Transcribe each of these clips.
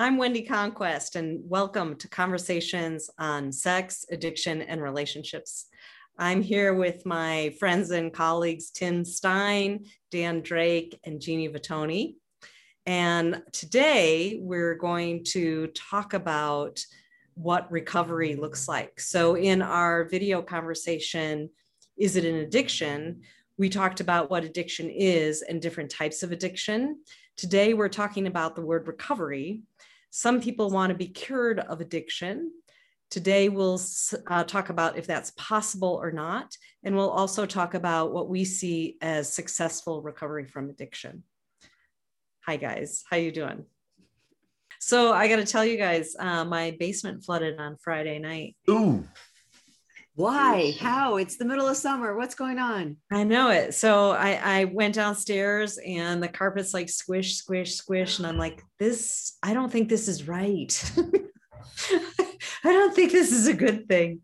I'm Wendy Conquest, and welcome to Conversations on Sex, Addiction, and Relationships. I'm here with my friends and colleagues Tim Stein, Dan Drake, and Jeannie Vitoni. And today we're going to talk about what recovery looks like. So, in our video conversation, Is it an addiction? We talked about what addiction is and different types of addiction. Today, we're talking about the word recovery. Some people want to be cured of addiction. Today, we'll uh, talk about if that's possible or not. And we'll also talk about what we see as successful recovery from addiction. Hi, guys. How you doing? So I got to tell you guys, uh, my basement flooded on Friday night. Ooh. Why? How? It's the middle of summer. What's going on? I know it. So I, I went downstairs and the carpet's like squish, squish, squish. And I'm like, this, I don't think this is right. I don't think this is a good thing.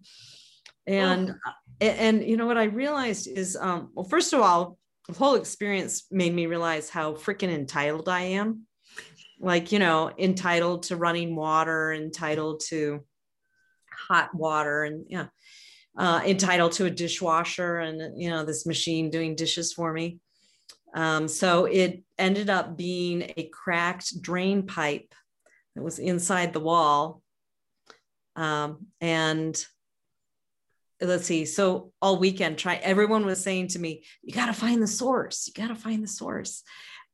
And, oh. and you know what I realized is, um, well, first of all, the whole experience made me realize how freaking entitled I am. Like, you know, entitled to running water, entitled to hot water and yeah uh, entitled to a dishwasher and you know this machine doing dishes for me. Um, so it ended up being a cracked drain pipe that was inside the wall. Um, and let's see so all weekend try everyone was saying to me you got to find the source you got to find the source.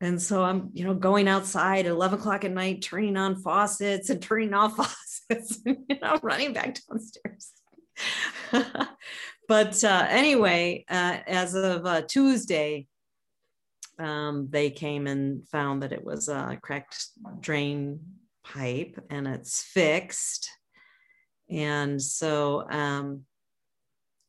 And so i'm you know going outside at 11 o'clock at night turning on faucets and turning off faucets and, you know running back downstairs but uh, anyway, uh, as of uh, Tuesday, um, they came and found that it was a cracked drain pipe and it's fixed. And so um,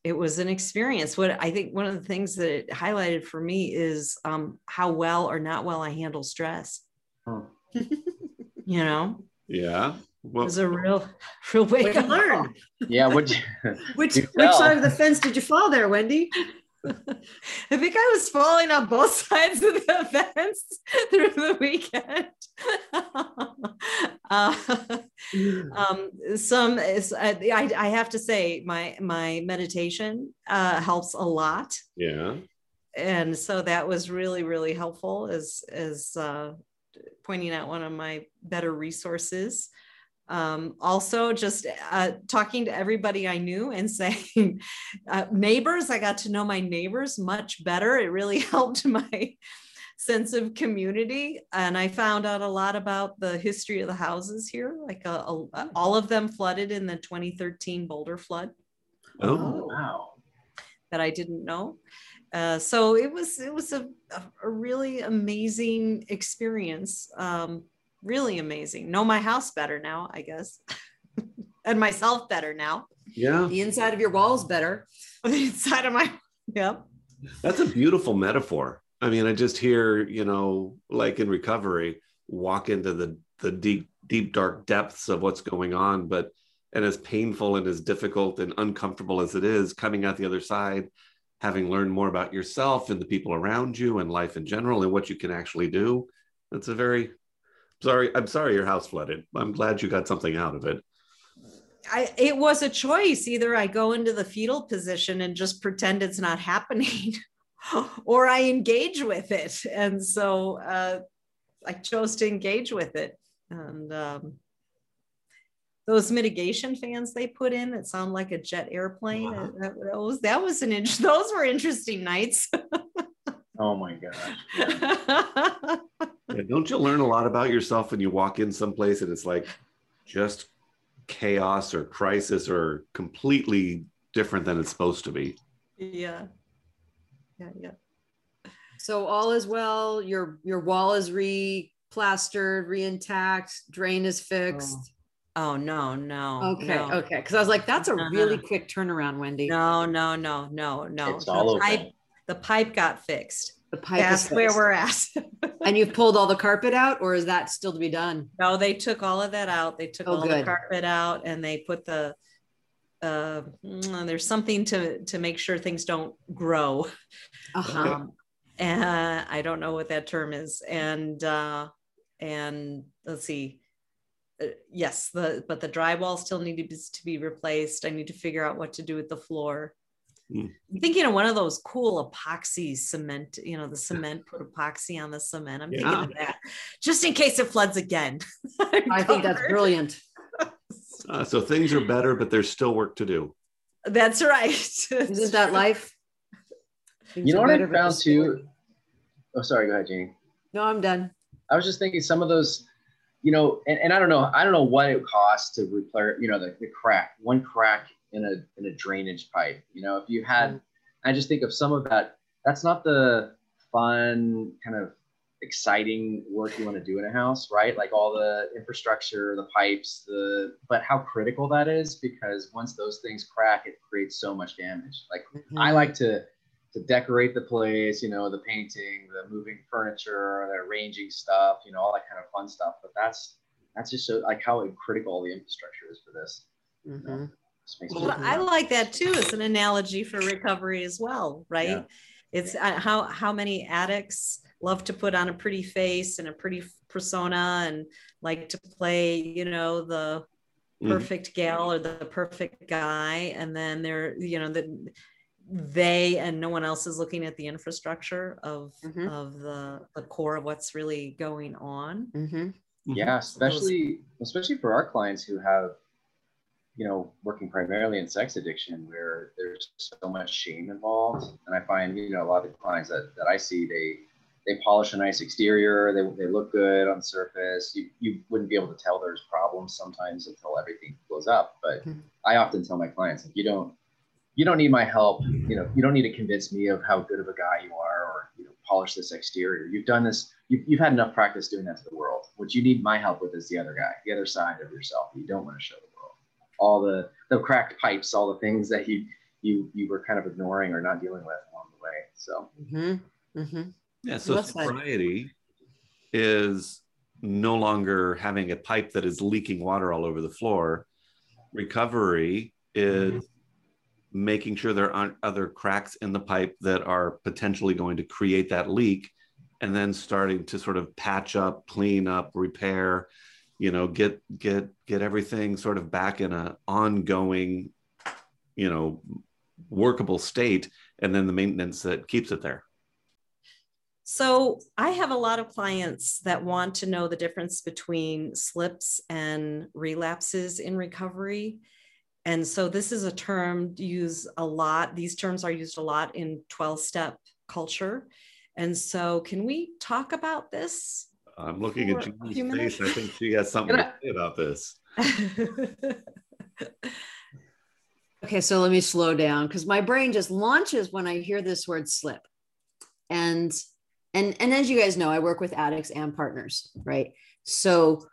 it was an experience. What I think one of the things that it highlighted for me is um, how well or not well I handle stress. Oh. you know? Yeah. Well, it was a real, real way to learn. Yeah. Which, which, which side of the fence did you fall there, Wendy? I think I was falling on both sides of the fence through the weekend. uh, um, some is, I, I have to say my my meditation uh, helps a lot. Yeah, and so that was really really helpful as as uh, pointing out one of my better resources. Um, also, just uh, talking to everybody I knew and saying, uh, neighbors, I got to know my neighbors much better. It really helped my sense of community. And I found out a lot about the history of the houses here. Like a, uh, a, all of them flooded in the 2013 Boulder flood. Oh, wow. That I didn't know. Uh, so it was it was a, a really amazing experience. Um, really amazing. Know my house better now, I guess, and myself better now. Yeah. The inside of your walls better. The inside of my, yep. That's a beautiful metaphor. I mean, I just hear, you know, like in recovery, walk into the the deep, deep, dark depths of what's going on, but and as painful and as difficult and uncomfortable as it is, coming out the other side, having learned more about yourself and the people around you and life in general and what you can actually do. That's a very sorry. I'm sorry your house flooded. I'm glad you got something out of it. I, it was a choice. Either I go into the fetal position and just pretend it's not happening, or I engage with it. And so uh, I chose to engage with it. And um, those mitigation fans they put in that sound like a jet airplane, wow. that, that, was that was an int- those were interesting nights. oh my gosh. Yeah, don't you learn a lot about yourself when you walk in someplace and it's like just chaos or crisis or completely different than it's supposed to be? Yeah. Yeah, yeah. So all is well. Your your wall is re-plastered, re-intact, drain is fixed. Oh. oh no, no. Okay, no. okay. Because I was like, that's a uh-huh. really quick turnaround, Wendy. No, no, no, no, no. It's all the pipe, the pipe got fixed. The pipe That's where we're at. and you've pulled all the carpet out, or is that still to be done? No, they took all of that out. They took oh, all good. the carpet out and they put the uh, there's something to to make sure things don't grow. Uh-huh. Um, and I don't know what that term is. And uh, and let's see. Uh, yes, the but the drywall still need to be, to be replaced. I need to figure out what to do with the floor. Hmm. I'm thinking of one of those cool epoxy cement, you know, the cement put epoxy on the cement. I'm thinking of that just in case it floods again. I think that's brilliant. Uh, so things are better, but there's still work to do. That's right. Isn't that life? You know what I found too? Oh, sorry. Go ahead, Janie. No, I'm done. I was just thinking some of those, you know, and, and I don't know, I don't know what it costs to repair, you know, the, the crack, one crack in a in a drainage pipe. You know, if you had, I just think of some of that. That's not the fun kind of exciting work you want to do in a house, right? Like all the infrastructure, the pipes, the but how critical that is because once those things crack, it creates so much damage. Like I like to to decorate the place, you know, the painting, the moving furniture, the arranging stuff, you know, all that kind of fun stuff. But that's that's just so like how critical the infrastructure is for this. Mhm. Just makes me Well, I like that too. It's an analogy for recovery as well, right? Yeah. It's uh, how how many addicts love to put on a pretty face and a pretty persona and like to play, you know, the Mhm. perfect gal or the perfect guy, and then they're, you know, that they and no one else is looking at the infrastructure of Mhm. of the the core of what's really going on. Mhm. yeah especially especially for our clients who have you know working primarily in sex addiction where there's so much shame involved. And i find you know a lot of the clients that, that i see they they polish a nice exterior they, they look good on the surface. You, you wouldn't be able to tell there's problems sometimes until everything blows up. But Mhm. i often tell my clients like you don't you don't need my help. You know you don't need to convince me of how good of a guy you are or you know polish this exterior. You've done this you've, you've had enough practice doing that to the world. What you need my help with is the other guy the other side of yourself you don't want to show. the all the the cracked pipes all the things that you you you were kind of ignoring or not dealing with along the way so Mhm. Mhm. Yeah. So Well said. sobriety is no longer having a pipe that is leaking water all over the floor. Recovery is making sure there aren't other cracks in the pipe that are potentially going to create that leak and then starting to sort of patch up clean up repair you know get get get everything sort of back in a ongoing you know workable state and then the maintenance that keeps it there So I have a lot of clients that want to know the difference between slips and relapses in recovery. And so this is a term used a lot. These terms are used a lot in 12 step culture. And so can we talk about this? I'm looking at a Jeannie's face i think she has something to say about this Okay, so let me slow down because my brain just launches when I hear this word slip. And and and as you guys know, I work with addicts and partners, right? So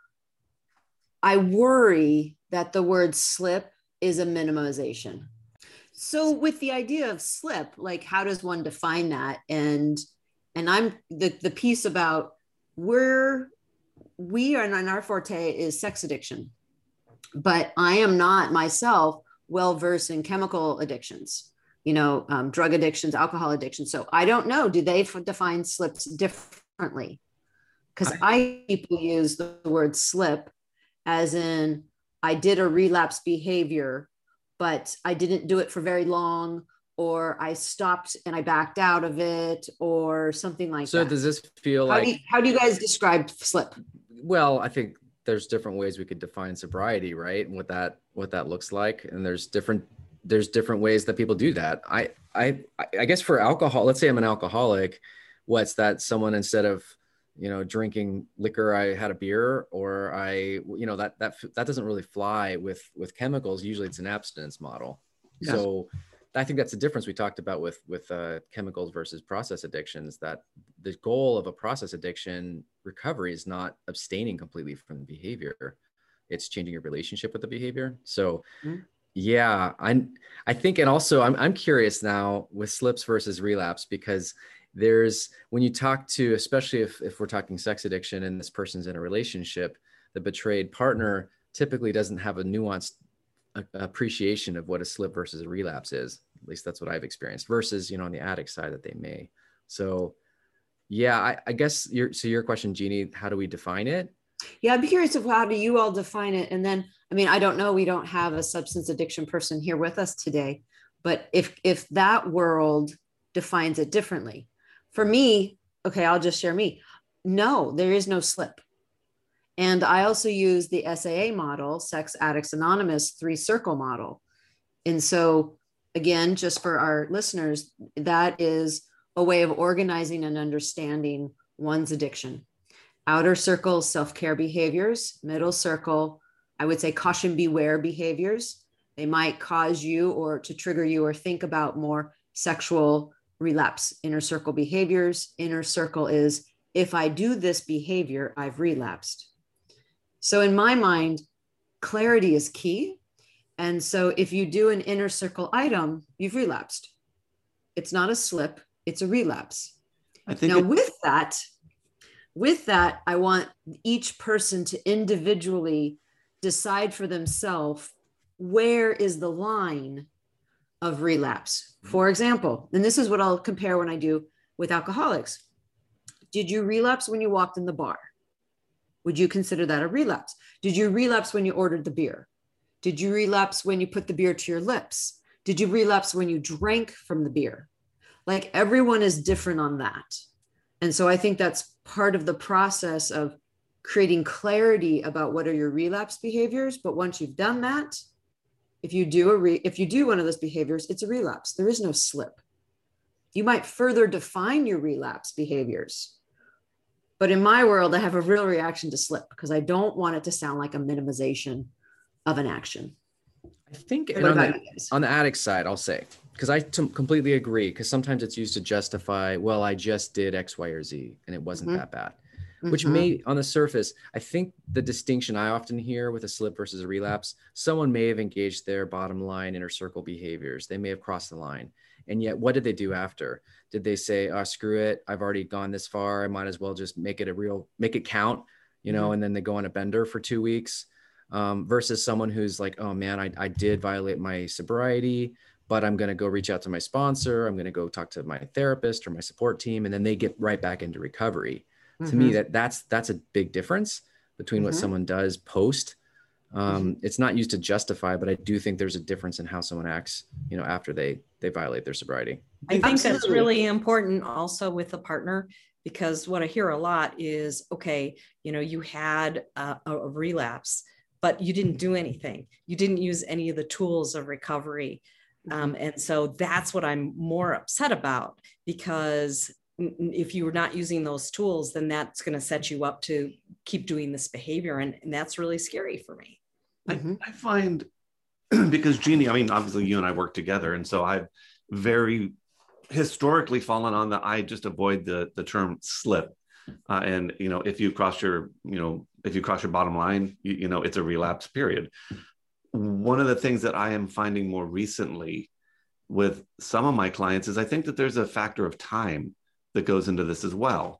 I worry that the word slip is a minimization. So with the idea of slip, like how does one define that? And and I'm the the piece about where we are and our forte is sex addiction. But I am not myself well versed in chemical addictions, you know, um, drug addictions, alcohol addictions. So I don't know. Do they define slips differently? Because I people use the word slip as in I did a relapse behavior, but I didn't do it for very long, or I stopped and I backed out of it, or something like So that. So does this feel how, like do you, how do you guys describe slip? well, I think there's different ways we could define sobriety, right? And what that what that looks like. And there's different there's different ways that people do that. I I I guess for alcohol, let's say I'm an alcoholic, what's that someone instead of you know drinking liquor i had a beer or i you know that that that doesn't really fly with with chemicals usually it's an abstinence model Yeah. so i think that's the difference we talked about with with uh, chemicals versus process addictions that the goal of a process addiction recovery is not abstaining completely from the behavior it's changing your relationship with the behavior so Mhm. yeah i i think and also i'm, I'm curious now with slips versus relapse because there's when you talk to especially if, if we're talking sex addiction and this person's in a relationship the betrayed partner typically doesn't have a nuanced appreciation of what a slip versus a relapse is at least that's what i've experienced versus you know on the addict side that they may so Yeah, I, I guess your so your question, Jeannie, how do we define it? Yeah, I'd be curious of how do you all define it? And then, I mean, I don't know, we don't have a substance addiction person here with us today, but if if that world defines it differently, for me, okay, I'll just share me. No, there is no slip. And I also use the SAA model, Sex Addicts Anonymous three circle model. And so, again, just for our listeners, that is a way of organizing and understanding one's addiction. Outer circle self-care behaviors. Middle circle i would say caution beware behaviors. They might cause you or to trigger you or think about more sexual relapse inner circle behaviors. Inner circle is if i do this behavior i've relapsed so in my mind clarity is key. And so if you do an inner circle item you've relapsed. It's not a slip it's a relapse. I think now it- with that with that i want each person to individually decide for themselves where is the line of relapse. Mm-hmm. For example and this is what i'll compare when i do with alcoholics. Did you relapse when you walked in the bar would you consider that a relapse did you relapse when you ordered the beer did you relapse when you put the beer to your lips did you relapse when you drank from the beer like everyone is different on that and so I think that's part of the process of creating clarity about what are your relapse behaviors. But once you've done that, if you do a re- if you do one of those behaviors, it's a relapse. There is no slip. You might further define your relapse behaviors. But in my world, I have a real reaction to slip because I don't want it to sound like a minimization of an action. I think on, the, on the addict side, I'll say because I t- completely agree. Because sometimes it's used to justify, well, I just did X, Y, or Z, and it wasn't Mhm. that bad. Which Mhm. may, on the surface, I think the distinction I often hear with a slip versus a relapse, someone may have engaged their bottom line inner circle behaviors. They may have crossed the line, and yet, what did they do after? Did they say, "Oh, screw it! I've already gone this far. I might as well just make it a real, make it count," you know? And then they go on a bender for two weeks um, versus someone who's like, oh man, I, I did violate my sobriety, but I'm going to go reach out to my sponsor. I'm going to go talk to my therapist or my support team. And then they get right back into recovery. To me, Mhm. that that's, that's a big difference between what Mhm. someone does post. Um, It's not used to justify, but I do think there's a difference in how someone acts, you know, after they, they violate their sobriety. I think that's really important also with a partner because what I hear a lot is okay, you know, you had a, a relapse, but you didn't do anything. You didn't use any of the tools of recovery. Um, and so that's what I'm more upset about because n- n- if you were not using those tools, then that's going to set you up to keep doing this behavior. And, and that's really scary for me. I, Mhm. I find because Jeannie, I mean, obviously you and I work together, and so I've very historically fallen on the I just avoid the the term slip. Uh, and you know, if you cross your, you know, if you cross your bottom line, you, you know, it's a relapse period. One of the things that I am finding more recently with some of my clients is I think that there's a factor of time that goes into this as well.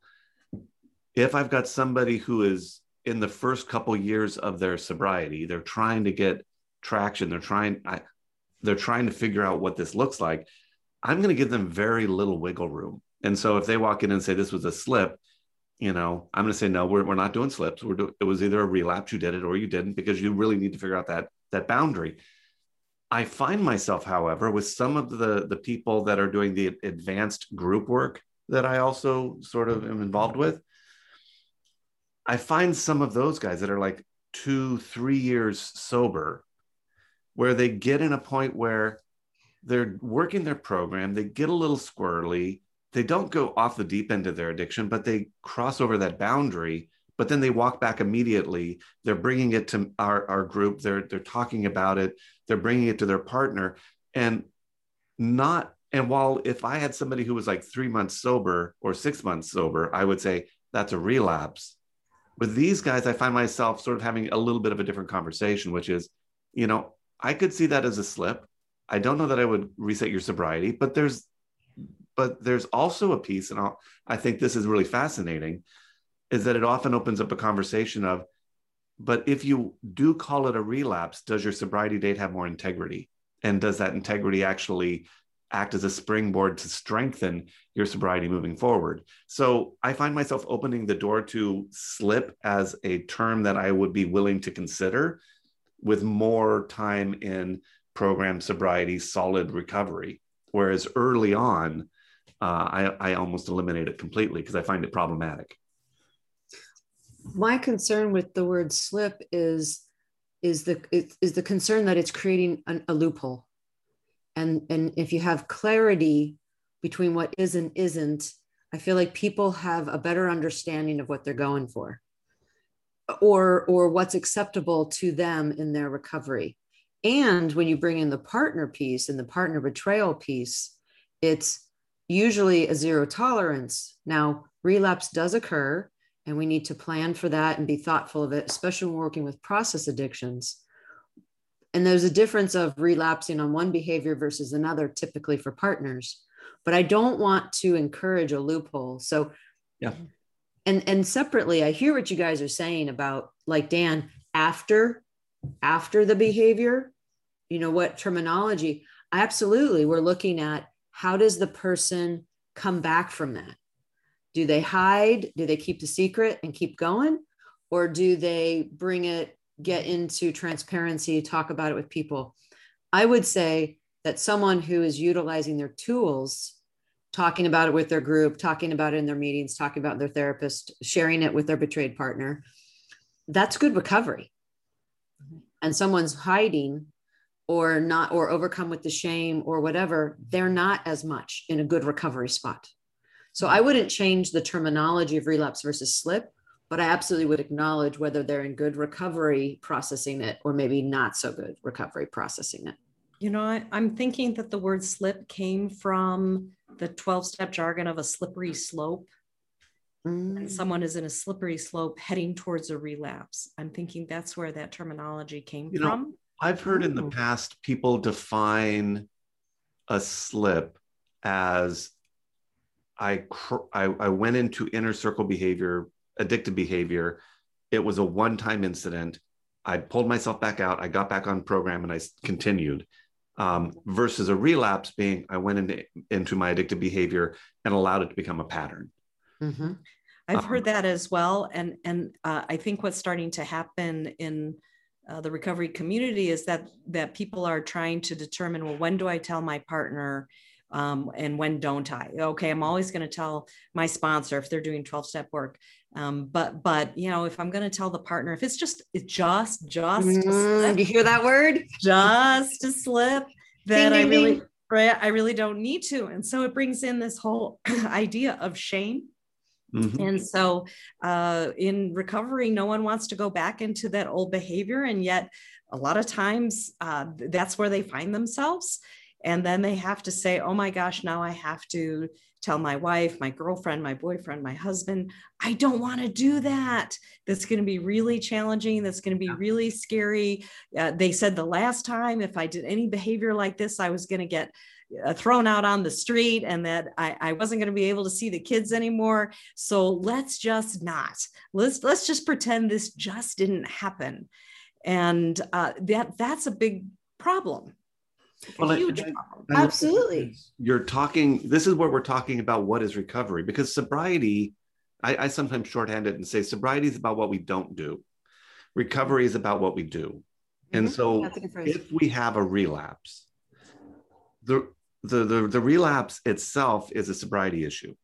If I've got somebody who is in the first couple years of their sobriety, they're trying to get traction, they're trying I, they're trying to figure out what this looks like. I'm going to give them very little wiggle room. And so if they walk in and say this was a slip, you know, I'm going to say no, we're, we're not doing slips. We're do, it was either a relapse, you did it, or you didn't, because you really need to figure out that that boundary. I find myself, however, with some of the the people that are doing the advanced group work that I also sort of am involved with. I find some of those guys that are like two, three years sober, where they get in a point where they're working their program, they get a little squirrely, they don't go off the deep end of their addiction, but they cross over that boundary. But then they walk back immediately. They're bringing it to our, our group. They're they're talking about it. They're bringing it to their partner, and not. And while if I had somebody who was like three months sober or six months sober, I would say that's a relapse. With these guys, I find myself sort of having a little bit of a different conversation, which is, you know, I could see that as a slip. I don't know that I would reset your sobriety, but there's but there's also a piece, and I'll, I think this is really fascinating, is that it often opens up a conversation of, but if you do call it a relapse, does your sobriety date have more integrity? And does that integrity actually act as a springboard to strengthen your sobriety moving forward. So I find myself opening the door to slip as a term that I would be willing to consider with more time in program sobriety, solid recovery. Whereas early on, uh, I, I almost eliminate it completely because I find it problematic. My concern with the word slip is is the is the concern that it's creating an, a loophole and and if you have clarity between what is and isn't i feel like people have a better understanding of what they're going for or or what's acceptable to them in their recovery. And when you bring in the partner piece and the partner betrayal piece it's usually a zero tolerance. Now relapse does occur and we need to plan for that and be thoughtful of it especially when working with process addictions and there's a difference of relapsing on one behavior versus another typically for partners. But i don't want to encourage a loophole. So yeah. And and separately i hear what you guys are saying about like dan after after the behavior you know what terminology absolutely we're looking at how does the person come back from that? Do they hide? Do they keep the secret and keep going? Or do they bring it get into transparency, talk about it with people. I would say that someone who is utilizing their tools, talking about it with their group, talking about it in their meetings, talking about their therapist, sharing it with their betrayed partner, that's good recovery. Mm-hmm. And someone's hiding or not, or overcome with the shame or whatever, they're not as much in a good recovery spot. So I mm-hmm. wouldn't change the terminology of relapse versus slip but I absolutely would acknowledge whether they're in good recovery processing it or maybe not so good recovery processing it. You know, I, am thinking that the word slip came from the 12 step jargon of a slippery slope. Mm. And someone is in a slippery slope heading towards a relapse. I'm thinking that's where that terminology came you from. Know, I've heard Ooh. in the past people define a slip as I, I, I went into inner circle behavior addictive behavior. It was a one time incident. I pulled myself back out. I got back on program and I continued. Um, versus a relapse being I went into, into my addictive behavior and allowed it to become a pattern. Mm-hmm. I've um, heard that as well. And, and uh, I think what's starting to happen in uh, the recovery community is that, that people are trying to determine, well, when do I tell my partner um, and when don't I? Okay, I'm always going to tell my sponsor if they're doing 12 step work. Um, but but you know, if I'm going to tell the partner, if it's just it's just just mm, you hear that word, just a slip, that I really ding. right, I really don't need to. And so it brings in this whole idea of shame. Mm-hmm. And so uh, in recovery, no one wants to go back into that old behavior. And yet, a lot of times, uh, that's where they find themselves and then they have to say oh my gosh now i have to tell my wife my girlfriend my boyfriend my husband i don't want to do that. That's going to be really challenging. That's going to be really scary. Uh, they said the last time if i did any behavior like this i was going to get uh, thrown out on the street and that I, I wasn't going to be able to see the kids anymore. So let's just not. Let's let's just pretend this just didn't happen. And uh, that that's a big problem well, huge I, I, Absolutely. You're talking, this is where we're talking about what is recovery because sobriety, I, I sometimes shorthand it and say sobriety is about what we don't do, recovery is about what we do. Mm-hmm. And so if we have a relapse, the, the, the, the relapse itself is a sobriety issue.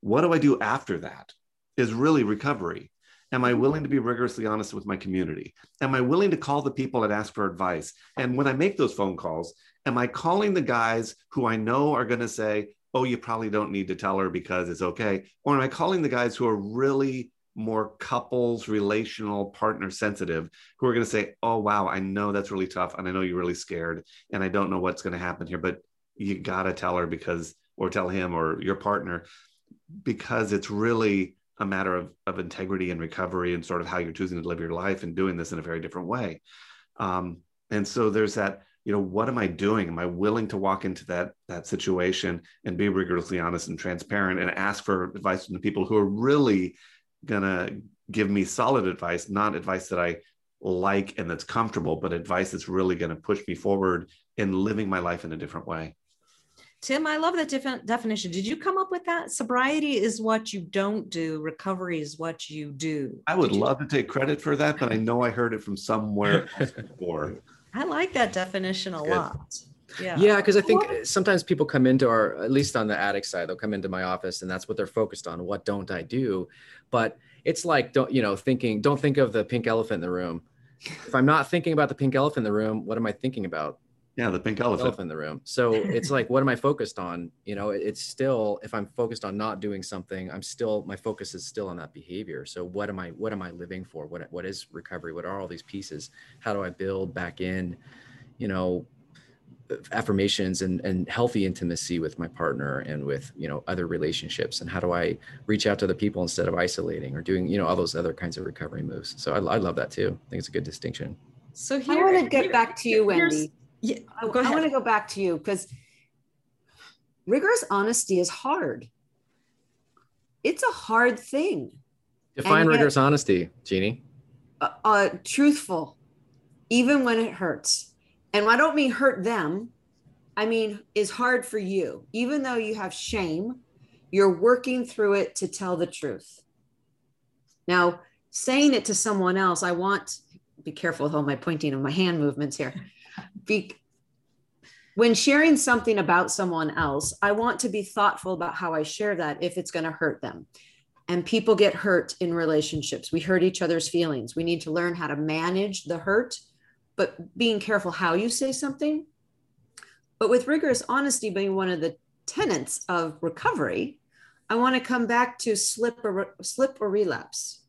What do I do after that is really recovery. Am I willing to be rigorously honest with my community? Am I willing to call the people and ask for advice? And when I make those phone calls, am I calling the guys who I know are going to say, oh, you probably don't need to tell her because it's okay? Or am I calling the guys who are really more couples, relational, partner sensitive, who are going to say, oh, wow, I know that's really tough. And I know you're really scared. And I don't know what's going to happen here, but you got to tell her because, or tell him or your partner, because it's really a matter of, of integrity and recovery and sort of how you're choosing to live your life and doing this in a very different way. Um, and so there's that, you know, what am I doing? Am I willing to walk into that that situation and be rigorously honest and transparent and ask for advice from the people who are really gonna give me solid advice, not advice that I like and that's comfortable, but advice that's really gonna push me forward in living my life in a different way. Tim, I love that different definition. Did you come up with that? Sobriety is what you don't do. Recovery is what you do. I would Did you- love to take credit for that, but I know I heard it from somewhere before. I like that definition a Good. lot. Yeah. Yeah, because I think sometimes people come into our, at least on the addict side, they'll come into my office and that's what they're focused on. What don't I do? But it's like, don't, you know, thinking, don't think of the pink elephant in the room. If I'm not thinking about the pink elephant in the room, what am I thinking about? Yeah, the pink elephant. elephant in the room. So it's like, what am I focused on? You know, it's still, if I'm focused on not doing something, I'm still, my focus is still on that behavior. So what am I, what am I living for? What, what is recovery? What are all these pieces? How do I build back in, you know, affirmations and, and healthy intimacy with my partner and with you know other relationships and how do i reach out to other people instead of isolating or doing you know all those other kinds of recovery moves so i, I love that too i think it's a good distinction So here, I here, want to get here- back to you, here's- Wendy. Yeah, I, go I want to go back to you because rigorous honesty is hard. It's a hard thing. define yet- rigorous honesty jeannie Uh, uh, truthful, even when it hurts. And I don't mean hurt them. I mean is hard for you. Even though you have shame, you're working through it to tell the truth. Now, saying it to someone else, I want be careful with all my pointing of my hand movements here. Be, when sharing something about someone else, I want to be thoughtful about how I share that if it's going to hurt them. And people get hurt in relationships. We hurt each other's feelings. We need to learn how to manage the hurt, but being careful how you say something. But with rigorous honesty being one of the tenets of recovery, I want to come back to slip or slip or relapse.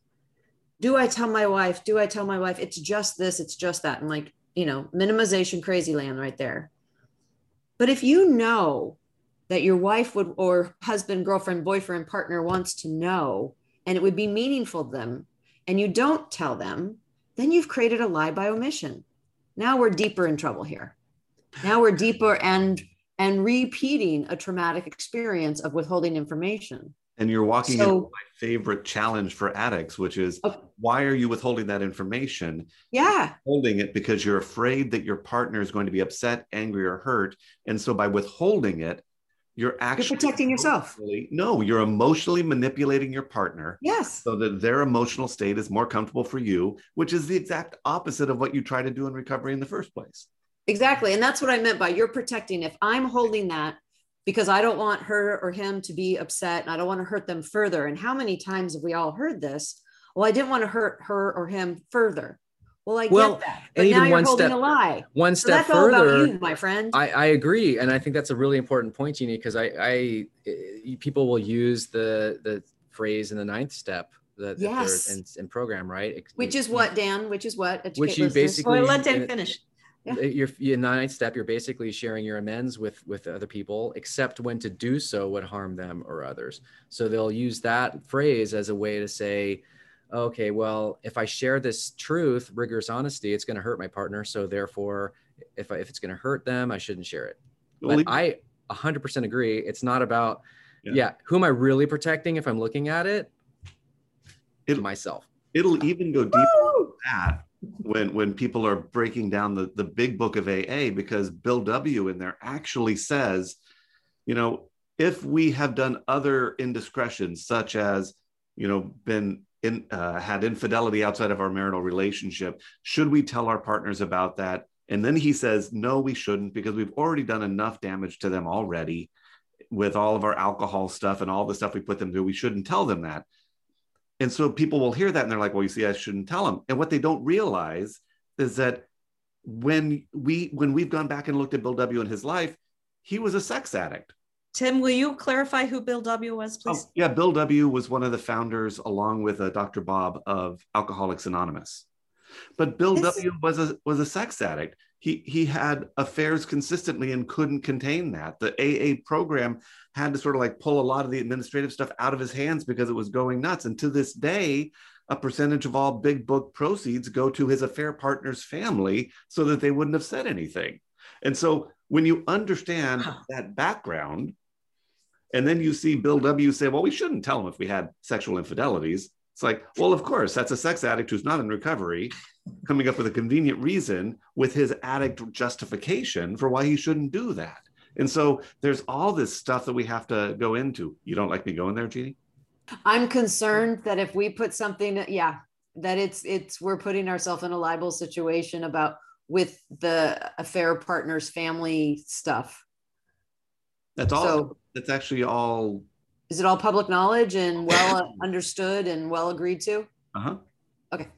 Do I tell my wife? Do I tell my wife it's just this, it's just that? And like, you know, minimization crazy land right there. But if you know that your wife would or husband, girlfriend, boyfriend, partner wants to know and it would be meaningful to them and you don't tell them, then you've created a lie by omission. Now we're deeper in trouble here. Now we're deeper and and repeating a traumatic experience of withholding information. And you're walking So- into my favorite challenge for addicts, which is why are you withholding that information? Yeah. Holding it because you're afraid that your partner is going to be upset, angry, or hurt. And so by withholding it, you're actually you're protecting yourself. No, you're emotionally manipulating your partner Yes. so that their emotional state is more comfortable for you, which is the exact opposite of what you try to do in recovery in the first place. Exactly. And that's what I meant by you're protecting. If I'm holding that because I don't want her or him to be upset and I don't want to hurt them further. And how many times have we all heard this? Well, I didn't want to hurt her or him further. Well, I Well, get that. and But even you're one holding step- a lie. one So step that's all about further you, my friend. I, I agree, and I think that's a really important point, Jeannie, because I, I, eh, people will use the the phrase in the ninth step that that Yes. in, in program, right? Which is what, Dan? Which is what? Which you listeners. basically- Well, let Dan finish. You're, in the ninth step. You're basically sharing your amends with with other people, except when to do so would harm them or others. So they'll use that phrase as a way to say, okay, well, if I share this truth, rigorous honesty, it's going to hurt my partner. So therefore, if I, if it's going to hurt them, I shouldn't share it. But I 100% agree. It's not about, Yeah. yeah. who am I really protecting if I'm looking at it? It- myself. it'll even go deeper than that when when people are breaking down the the big book of AA because Bill W in there actually says, you know, if we have done other indiscretions such as, you know, been in uh, had infidelity outside of our marital relationship, should we tell our partners about that? And then he says, no, we shouldn't because we've already done enough damage to them already with all of our alcohol stuff and all the stuff we put them through. We shouldn't tell them that. And so people will hear that and they're like, well, you see, I shouldn't tell them. And what they don't realize is that when we when we've gone back and looked at Bill W. in his life, he was a sex addict. Tim, will you clarify who Bill W was, please? Oh, yeah, Bill W. was one of the founders, along with uh, Dr. Bob, of Alcoholics Anonymous. But Bill This- W. was a was a sex addict. He he had affairs consistently and couldn't contain that. The AA program had to sort of like pull a lot of the administrative stuff out of his hands because it was going nuts. And to this day, a percentage of all big book proceeds go to his affair partner's family so that they wouldn't have said anything. And so when you understand that background, and then you see Bill W say, well, we shouldn't tell him if we had sexual infidelities. It's like, well, of course, that's a sex addict who's not in recovery coming up with a convenient reason with his addict justification for why he shouldn't do that. And so there's all this stuff that we have to go into. You don't like me going there, Jeannie? I'm concerned that if we put something, yeah, that it's it's we're putting ourselves in a liable situation about with the affair partners family stuff. That's all. So- that's actually all. Is it all public knowledge and well understood and well agreed to? Uh huh. Okay.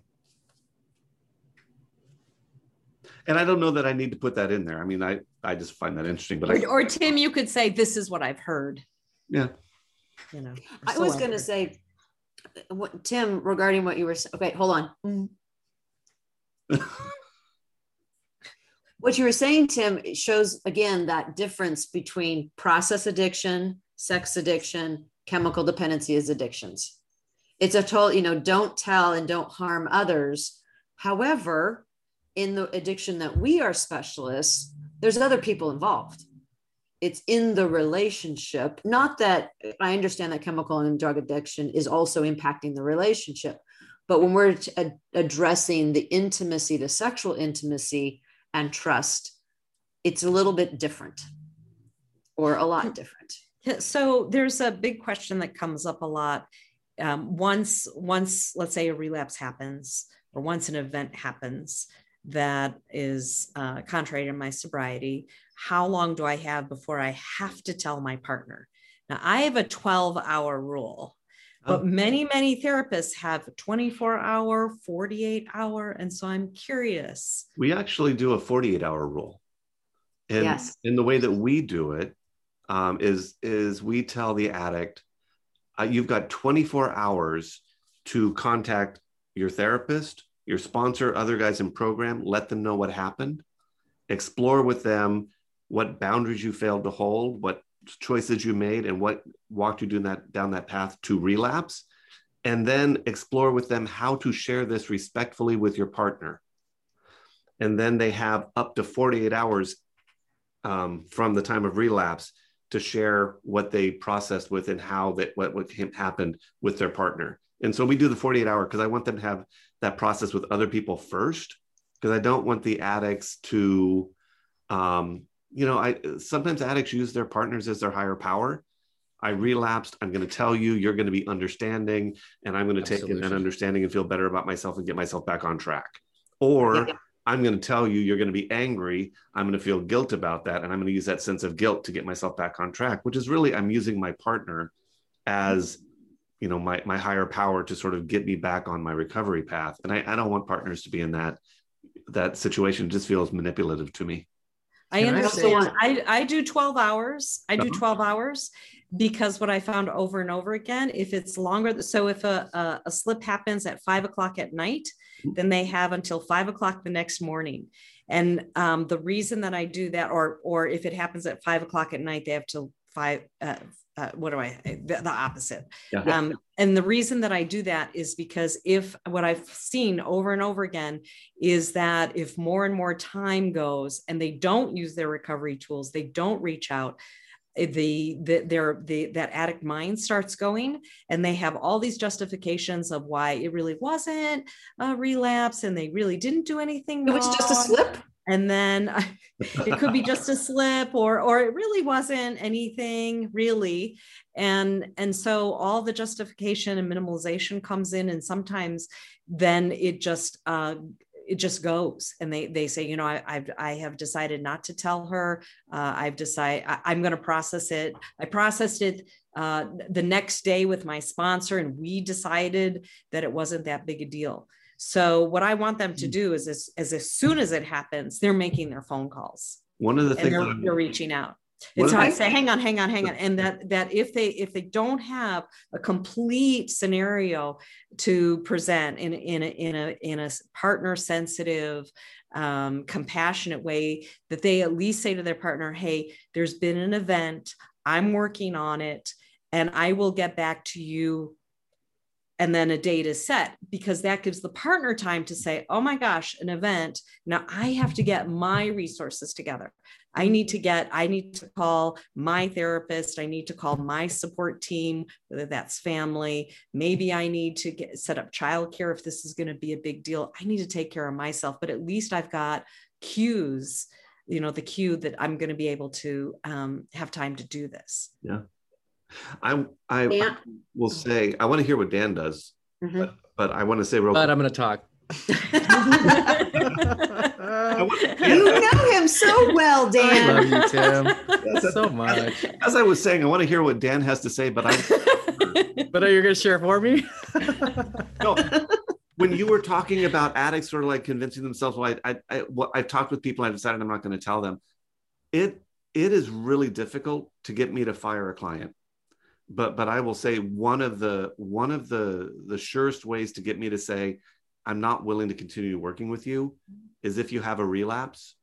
And I don't know that I need to put that in there. I mean, I I just find that interesting. But I, Or, or Tim, you could say, this is what I've heard, yeah, you know. I so was going to say, what, Tim, regarding what you were saying. Okay, hold on. what you were saying, Tim, it shows again that difference between process addiction, sex addiction, chemical dependency as addictions. It's a total, you know, don't tell and don't harm others. However, in the addiction that we are specialists, there's other people involved. It's in the relationship. Not that I understand that chemical and drug addiction is also impacting the relationship, but when we're ad- addressing the intimacy, the sexual intimacy and trust, it's a little bit different or a lot hmm. different. Yeah, So there's a big question that comes up a lot. Um, once, once, let's say a relapse happens, or once an event happens that is uh, contrary to my sobriety, how long do I have before I have to tell my partner? Now I have a 12 hour rule, but Oh. many, many therapists have 24 hour, 48 hour. And so I'm curious. we actually do a 48 hour rule. And Yes. in the way that we do it um, is is we tell the addict, uh, you've got 24 hours to contact your therapist, your sponsor, other guys in program, let them know what happened, explore with them what boundaries you failed to hold, what choices you made, and what walked you down that down that path to relapse, and then explore with them how to share this respectfully with your partner. And then they have up to 48 hours um, from the time of relapse to share what they processed with and how that what, what happened with their partner. And so we do the 48 hour because I want them to have that process with other people first because I don't want the addicts to, um, you know, I sometimes addicts use their partners as their higher power. I relapsed. I'm going to tell you, you're going to be understanding, and I'm going to take in that understanding and feel better about myself and get myself back on track. Or Yeah. I'm going to tell you, you're going to be angry. I'm going to feel guilt about that. And I'm going to use that sense of guilt to get myself back on track, which is really, I'm using my partner as, you know, my, my higher power to sort of get me back on my recovery path. And I, I don't want partners to be in that, that situation. It just feels manipulative to me. I And I understand. want- I, I do 12 hours. I do Uh-huh. 12 hours because what I found over and over again, if it's longer, so if a, a, a slip happens at five o'clock at night, then they have until five o'clock the next morning. And um, the reason that I do that, or or if it happens at five o'clock at night, they have till five. Uh, uh, what do I? The, the opposite. Yeah. Um, and the reason that I do that is because if what I've seen over and over again is that if more and more time goes and they don't use their recovery tools, they don't reach out, the, the their the that addict mind starts going and they have all these justifications of why it really wasn't a relapse and they really didn't do anything It was just a slip. and then it could be just a slip or or it really wasn't anything really and and so all the justification and minimalization comes in and sometimes then it just uh it just goes. And they they say you know I, I've I have decided not to tell her. Uh, I've decided I, I'm going to process it. I processed it uh, the next day with my sponsor and we decided that it wasn't that big a deal. So what I want them to do is as, as, as soon as it happens, they're making their phone calls. One of the and things they're, they're reaching out. Of so I say, hang on, hang on, hang on. And that that if they if they don't have a complete scenario to present in, in a in a in a partner sensitive, um, compassionate way, that they at least say to their partner, hey, there's been an event, I'm working on it, and I will get back to you and then a date is set because that gives the partner time to say oh my gosh an event. Now i have to get my resources together. I need to get i need to call my therapist. I need to call my support team whether that's family. Maybe i need to get set up childcare if this is going to be a big deal. I need to take care of myself but at least i've got cues you know the cue that i'm going to be able to um, have time to do this. Yeah. I I Dan- will say I want to hear what Dan does, Mhm. but, but I want to say real But quick. I'm going to talk. You know him so well, Dan. I love you, Tim, Yes, so much. As I was saying, I want to hear what Dan has to say, but I But are you going to share for me? no. When you were talking about addicts sort of like convincing themselves, well, I, I, I, what I've talked with people, I decided I'm not going to tell them. It, it is really difficult to get me to fire a client. But, but I will say one of the, one of the, the surest ways to get me to say, I'm not willing to continue working with you is if you have a relapse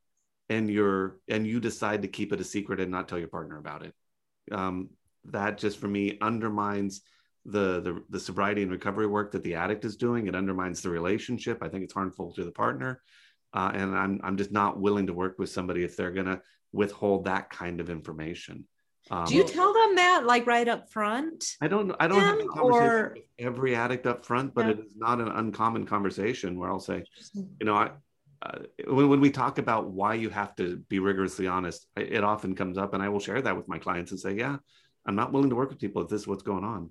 and you're, and you decide to keep it a secret and not tell your partner about it. Um, that just for me undermines the, the the sobriety and recovery work that the addict is doing. It undermines the relationship. I think it's harmful to the partner, uh, and I'm I'm just not willing to work with somebody if they're gonna withhold that kind of information. Um, do you tell them that like right up front I don't I don't have a conversation or- with every addict up front, but it is not an uncommon conversation where I'll say, you know, I. Uh, when, when we talk about why you have to be rigorously honest, it often comes up, and I will share that with my clients and say, "Yeah, I'm not willing to work with people if this is what's going on."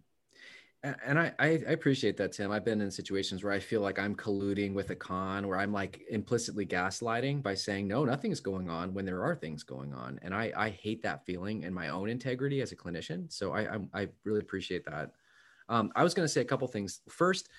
And I, I I appreciate that, Tim. I've been in situations where I feel like I'm colluding with a con, where I'm like implicitly gaslighting by saying, no, nothing's going on when there are things going on. And I, I hate that feeling in my own integrity as a clinician. So I, I'm- I really appreciate that. Um, I was going to say a couple things. First,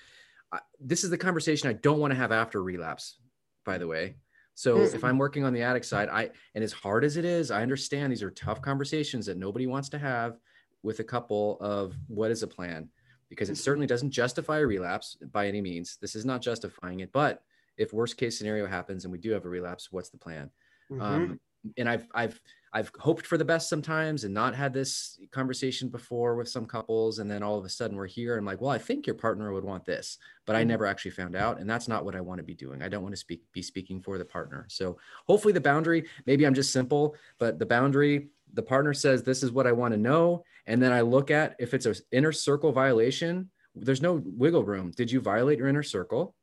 I, this is the conversation I don't want to have after relapse, by the way. So if I'm working on the addict side, I, and as hard as it is, I understand these are tough conversations that nobody wants to have with a couple of what is a plan because it certainly doesn't justify a relapse by any means. This is not justifying it, but if worst case scenario happens and we do have a relapse, what's the plan? Mm-hmm. Um, and I've I've I've hoped for the best sometimes and not had this conversation before with some couples, and then all of a sudden we're here. And I'm like, well, I think your partner would want this, but I Mhm. never actually found out, and that's not what I want to be doing. I don't want to speak be speaking for the partner. So hopefully the boundary, maybe I'm just simple, but the boundary, the partner says this is what I want to know, and then I look at if it's an inner circle violation. There's no wiggle room. Did you violate your inner circle?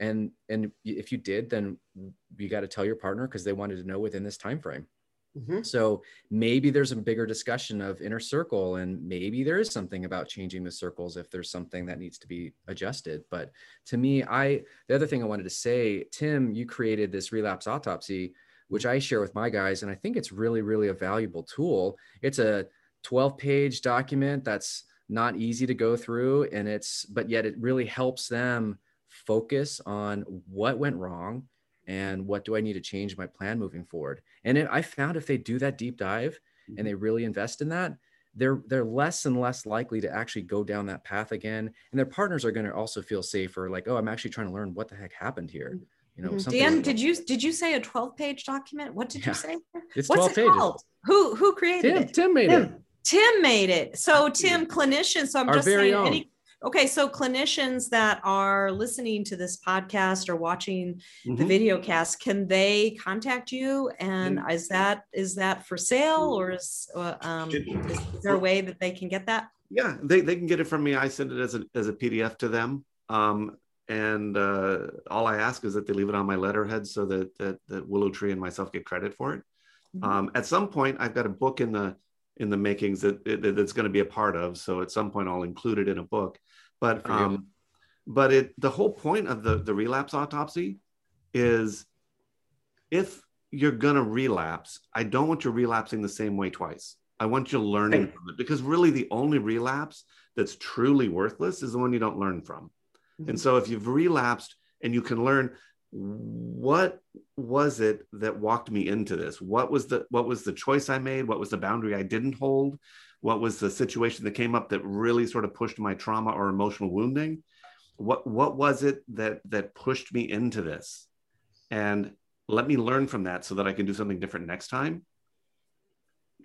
and and if you did then you got to tell your partner because they wanted to know within this time frame Mhm. so maybe there's a bigger discussion of inner circle and maybe there is something about changing the circles if there's something that needs to be adjusted but to me i the other thing i wanted to say tim you created this relapse autopsy which i share with my guys and i think it's really really a valuable tool it's a 12 page document that's not easy to go through and it's but yet it really helps them focus on what went wrong and what do I need to change my plan moving forward. And it, I found if they do that deep dive and they really invest in that, they're they're less and less likely to actually go down that path again. And their partners are going to also feel safer, like, oh, I'm actually trying to learn what the heck happened here. You know, Mhm. Dan, like- did you did you say a 12 page document? What did Yeah. you say? It's What's 12 it pages. called? Who who created Tim, it? Tim made it. Tim made it. So Tim, clinicians. So I'm Our just saying. Any, okay, so clinicians that are listening to this podcast or watching the Mhm. video cast, can they contact you? And Mm-hmm. is that is that for sale or is uh, um, is, is there a way that they can get that? Yeah, they, they can get it from me. I send it as a, as a PDF to them. Um, and uh, all I ask is that they leave it on my letterhead so that, that, that Willow Tree and myself get credit for it. Mhm. Um, at some point, I've got a book in the in the makings that, that that's going to be a part of. So at some point, I'll include it in a book. But um, but it the whole point of the the relapse autopsy is if you're going to relapse, I don't want you relapsing the same way twice. I want you learning Right. from it because really the only relapse that's truly worthless is the one you don't learn from. And so if you've relapsed and you can learn what was it that walked me into this? What was the what was the choice I made? What was the boundary I didn't hold? What was the situation that came up that really sort of pushed my trauma or emotional wounding? What what was it that that pushed me into this? And let me learn from that so that I can do something different next time.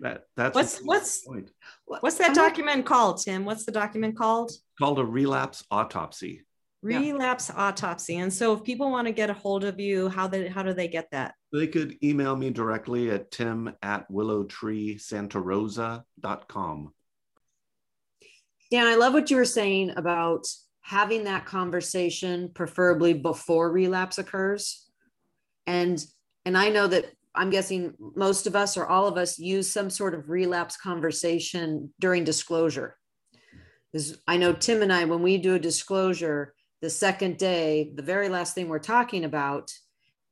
That that's What's- what's- point. What's that document called, Tim? What's the document called? called a relapse autopsy. Yeah. Relapse autopsy. And so if people want to get a hold of you, how they how do they get that? They could email me directly at tim at willowtreesantarosa.com. Dan, I love what you were saying about having that conversation, preferably before relapse occurs. And and I know that I'm guessing most of us or all of us use some sort of relapse conversation during disclosure. Because I know Tim and I, when we do a disclosure, the second day, the very last thing we're talking about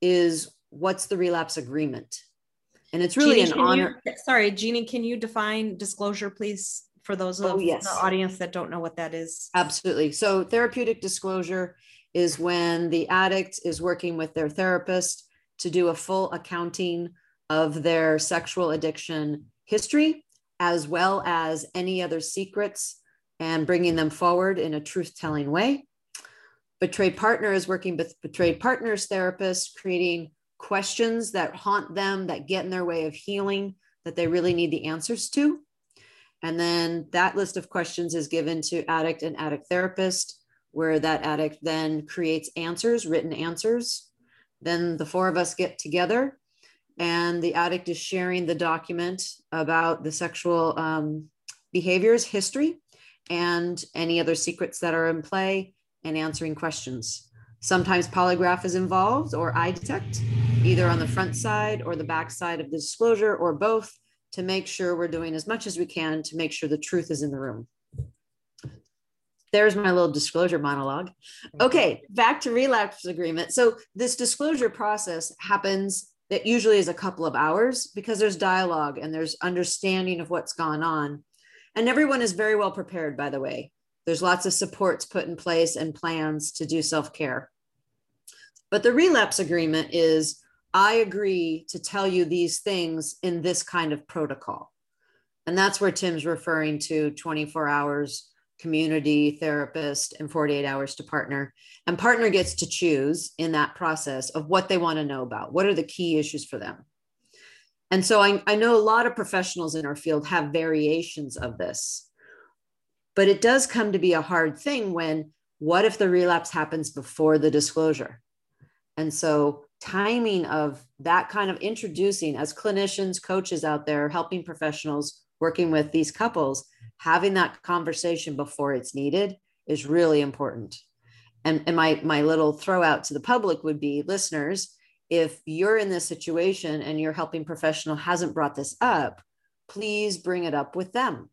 is what's the relapse agreement? And it's really Jeannie, an honor. you- sorry, Jeannie, can you define disclosure, please, for those Oh, of yes. the audience that don't know what that is? Absolutely. So, therapeutic disclosure is when the addict is working with their therapist to do a full accounting of their sexual addiction history, as well as any other secrets, and bringing them forward in a truth telling way. Betrayed partner is working with betrayed partners therapist, creating questions that haunt them, that get in their way of healing, that they really need the answers to. And then that list of questions is given to addict and addict therapist, where that addict then creates answers, written answers. Then the four of us get together, and the addict is sharing the document about the sexual um, behaviors, history, and any other secrets that are in play, and answering questions. Sometimes polygraph is involved or EyeDetect, either on the front side or the back side of the disclosure or both to make sure we're doing as much as we can to make sure the truth is in the room. There's my little disclosure monologue. Okay, back to relapse agreement. So this disclosure process happens it usually is a couple of hours because there's dialogue and there's understanding of what's gone on. And everyone is very well prepared, by the way. There's lots of supports put in place and plans to do self care. But the relapse agreement is I agree to tell you these things in this kind of protocol. And that's where Tim's referring to 24 hours community therapist and 48 hours to partner. And partner gets to choose in that process of what they want to know about. What are the key issues for them? And so I, I know a lot of professionals in our field have variations of this, but it does come to be a hard thing when what if the relapse happens before the disclosure? And so timing of that kind of introducing as clinicians, coaches out there, helping professionals working with these couples, having that conversation before it's needed is really important. And, and my, my little throw out to the public would be listeners, if you're in this situation and your helping professional hasn't brought this up, please bring it up with them.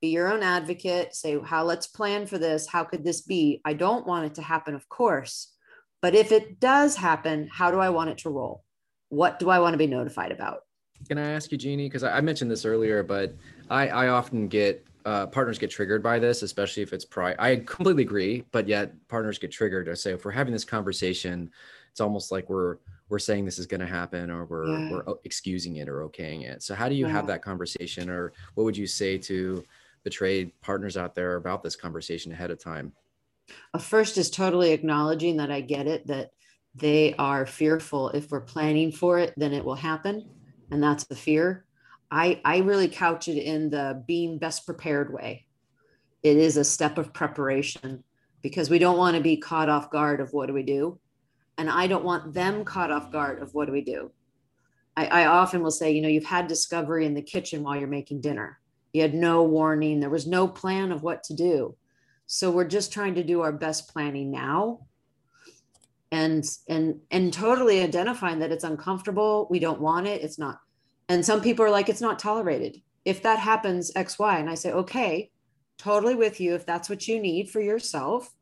Be your own advocate, say, how let's plan for this. How could this be? I don't want it to happen, of course. But if it does happen, how do I want it to roll? What do I want to be notified about? Can I ask you, Jeannie? Because I mentioned this earlier, but I, I often get uh, partners get triggered by this, especially if it's pri. I completely agree, but yet partners get triggered. I say if we're having this conversation, it's almost like we're we're saying this is going to happen, or we're Yeah. we're excusing it or okaying it. So how do you have that conversation, or what would you say to betrayed partners out there about this conversation ahead of time? A first is totally acknowledging that I get it, that they are fearful. If we're planning for it, then it will happen. And that's the fear. I, I really couch it in the being best prepared way. It is a step of preparation because we don't want to be caught off guard of what do we do. And I don't want them caught off guard of what do we do. I, I often will say, you know, you've had discovery in the kitchen while you're making dinner. You had no warning, there was no plan of what to do. So we're just trying to do our best planning now. And and and totally identifying that it's uncomfortable. We don't want it. It's not and some people are like it's not tolerated. If that happens x y and i say okay totally with you if that's what you need for yourself.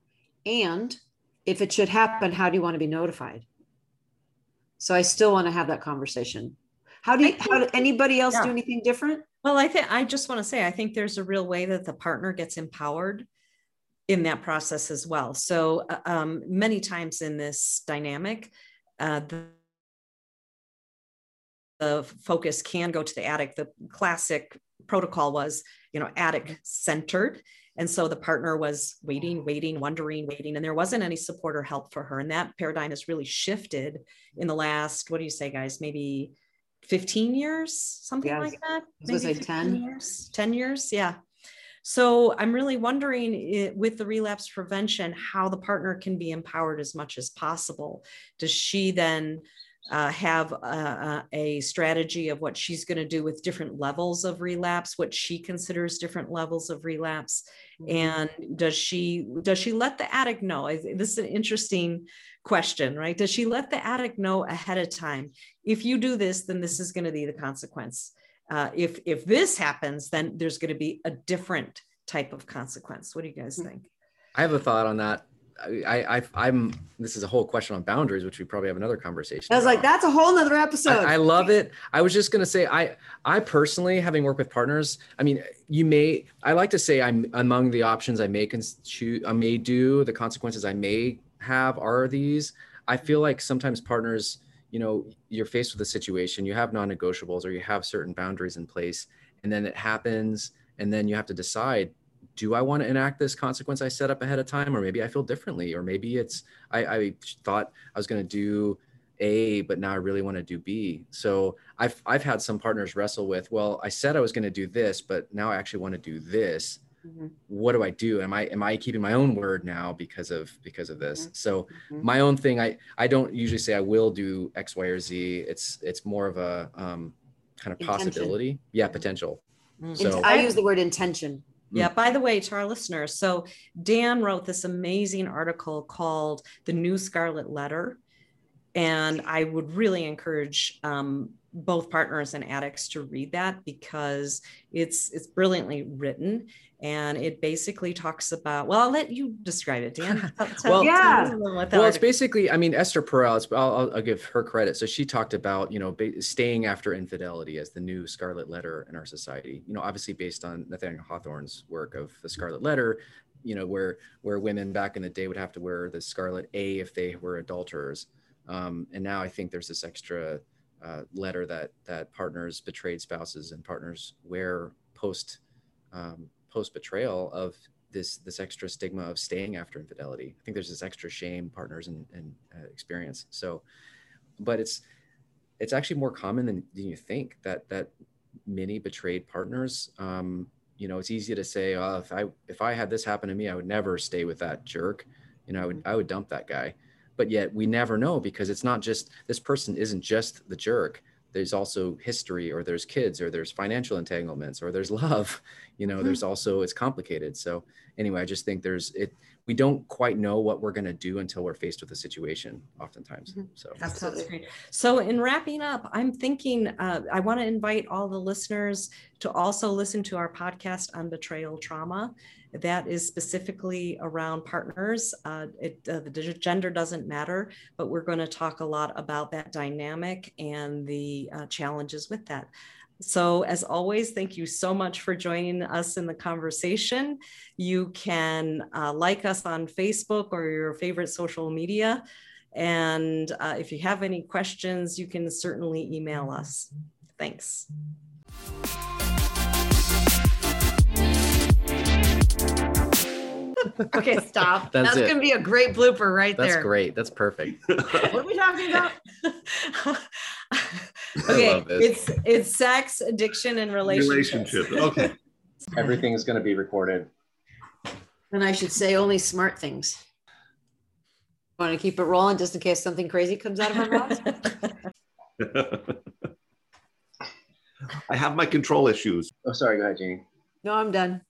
And if it should happen how do you want to be notified? So i still want to have that conversation how do you I how do anybody else do anything different Well, I think I just want to say I think there's a real way that the partner gets empowered in that process as well. So uh, um, many times in this dynamic, uh, the, the focus can go to the addict. The classic protocol was, you know, addict centered. And so the partner was waiting, waiting, wondering, waiting, and there wasn't any support or help for her. And that paradigm has really shifted in the last, what do you say, guys? Maybe 15 years, something Yes. like that. was 15 10. years, 10 years. Yeah. So I'm really wondering eh, with the relapse prevention, how the partner can be empowered as much as possible. Does she then uh, have a, a, strategy of what she's going to do with different levels of relapse, what she considers different levels of relapse, mm-hmm. and does she does she let the addict know? This is an interesting question, right? Does she let the addict know ahead of time? If you do this, then this is going to be the consequence. Uh, if if this happens, then there's going to be a different type of consequence. What do you guys mm-hmm. think? I have a thought on that. I, I am this is a whole question on boundaries, which we probably have another conversation. I was about. like, that's a whole nother episode. I, I, love it. I was just gonna say, I I personally, having worked with partners, I mean, you may I like to say I'm among the options I may choose, I may do, the consequences I may have are these. I feel like sometimes partners, you know, you're faced with a situation, you have non-negotiables or you have certain boundaries in place, and then it happens, and then you have to decide do I want to enact this consequence I set up ahead of time? Or maybe I feel differently, or maybe it's I, I thought I was going to do A, but now I really want to do B. So I've I've had some partners wrestle with, well, I said I was going to do this, but now I actually want to do this. Mm-hmm. What do I do? Am I am I keeping my own word now because of because of this? Mm-hmm. So mm-hmm. my own thing, I I don't usually say I will do X, Y, or Z. It's it's more of a um, kind of Intention. possibility. Yeah, potential. Mm. So I use the word intention. Yeah. By the way, to our listeners, so Dan wrote this amazing article called The New Scarlet Letter. And I would really encourage um, both partners and addicts to read that because it's it's brilliantly written and it basically talks about well i'll let you describe it dan. Tell, tell, well yeah. well it's basically i mean esther perel I'll, I'll, give her credit. So she talked about you know staying after infidelity as the new scarlet letter in our society you know obviously based on nathaniel hawthorne's work of the scarlet letter you know where where women back in the day would have to wear the scarlet a if they were adulterers. Um, and now i think there's this extra uh, letter that that partners betrayed spouses and partners wear post um, post betrayal of this this extra stigma of staying after infidelity. I think there's this extra shame partners and, and uh, experience. So, but it's it's actually more common than, than you think that that many betrayed partners. Um, you know, it's easy to say, oh, if I if I had this happen to me, I would never stay with that jerk. You know, I would I would dump that guy. But yet we never know because it's not just this person isn't just the jerk there's also history or there's kids or there's financial entanglements or there's love you know mm-hmm. there's also it's complicated so anyway i just think there's it we don't quite know what we're going to do until we're faced with a situation oftentimes mm-hmm. so absolutely so in wrapping up i'm thinking uh, i want to invite all the listeners to also listen to our podcast on betrayal trauma that is specifically around partners. Uh, it, uh, the gender doesn't matter, but we're going to talk a lot about that dynamic and the uh, challenges with that. So, as always, thank you so much for joining us in the conversation. You can uh, like us on Facebook or your favorite social media. And uh, if you have any questions, you can certainly email us. Thanks. okay, stop. That's, That's gonna be a great blooper right That's there. That's great. That's perfect. what are we talking about? okay, it's it's sex, addiction, and relationships. Relationship. Okay. Everything is gonna be recorded. And I should say only smart things. Want to keep it rolling just in case something crazy comes out of our mouth. I have my control issues. Oh, sorry. Go ahead, Janie. No, I'm done.